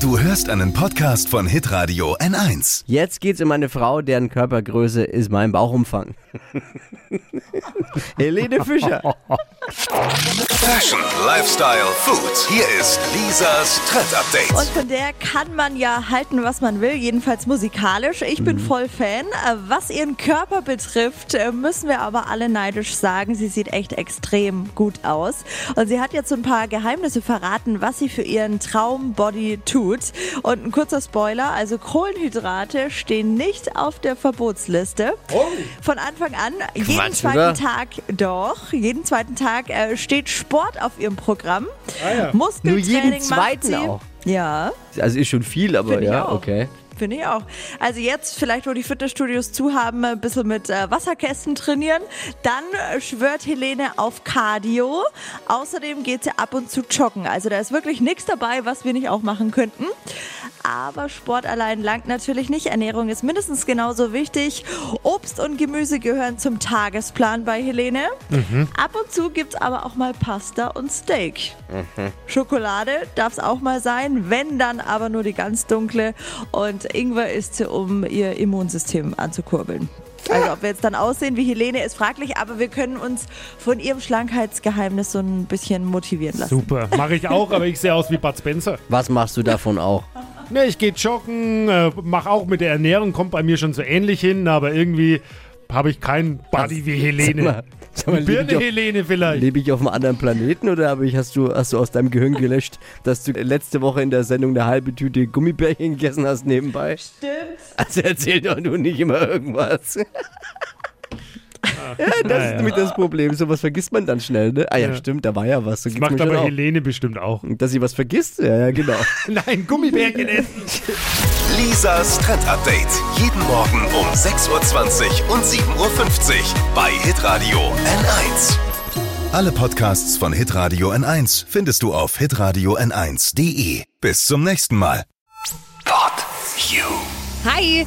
Du hörst einen Podcast von Hitradio N1. Jetzt geht's um eine Frau, deren Körpergröße ist mein Bauchumfang. Helene Fischer. Fashion, Lifestyle, Food. Hier ist Lisas Trend Update. Und von der kann man ja halten, was man will, jedenfalls musikalisch. Ich bin voll Fan. Äh, Was ihren Körper betrifft, äh, müssen wir aber alle neidisch sagen, sie sieht echt extrem gut aus. Und sie hat jetzt so ein paar Geheimnisse verraten, was sie für ihren Traumbody tut. Und ein kurzer Spoiler, also Kohlenhydrate stehen nicht auf der Verbotsliste. Von Anfang an, jeden Quatsch, zweiten oder? Tag, doch, jeden zweiten Tag äh, steht Sport auf ihrem Programm. Nur Muskeltraining jeden macht zweiten sie. auch. Ja, Also ist schon viel, aber Finde ich ja, auch. okay. finde ich auch. Also jetzt vielleicht, wo die Fitnessstudios zu haben, ein bisschen mit äh, Wasserkästen trainieren. Dann äh, schwört Helene auf Cardio. Außerdem geht sie ab und zu joggen. Also da ist wirklich nichts dabei, was wir nicht auch machen könnten. Aber Sport allein langt natürlich nicht. Ernährung ist mindestens genauso wichtig. Obst und Gemüse gehören zum Tagesplan bei Helene. Ab und zu gibt es aber auch mal Pasta und Steak. Schokolade darf es auch mal sein, wenn dann aber nur die ganz dunkle. Und Ingwer isst sie, um ihr Immunsystem anzukurbeln. Also ob wir jetzt dann aussehen wie Helene, ist fraglich, aber wir können uns von ihrem Schlankheitsgeheimnis so ein bisschen motivieren lassen. Super, mache ich auch, aber ich sehe aus wie Bud Spencer. Was machst du davon auch? Ne, ich gehe joggen, äh, mache auch mit der Ernährung, kommt bei mir schon so ähnlich hin, aber irgendwie habe ich keinen Body wie Helene. Sag mal, lebe ich, Birne auf, Helene vielleicht. lebe ich auf einem anderen Planeten oder habe ich, hast, du, hast du aus deinem Gehirn gelöscht, dass du letzte Woche in der Sendung eine halbe Tüte Gummibärchen gegessen hast nebenbei? Stimmt. Also erzähl doch nur nicht immer irgendwas. Ja, das ist nämlich das Problem. Sowas vergisst man dann schnell, ne? Ah ja, Ja. stimmt, da war ja was. So Das macht aber. Helene bestimmt auch. Dass sie was vergisst? Ja, ja, genau. Nein, Gummibärchen essen. Lisas Trend Update. Jeden Morgen um 6.20 Uhr und 7.50 Uhr bei Hitradio N1. Alle Podcasts von Hitradio N1 findest du auf hitradio n1.de. Bis zum nächsten Mal. Pod You. Hi!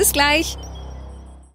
Bis gleich.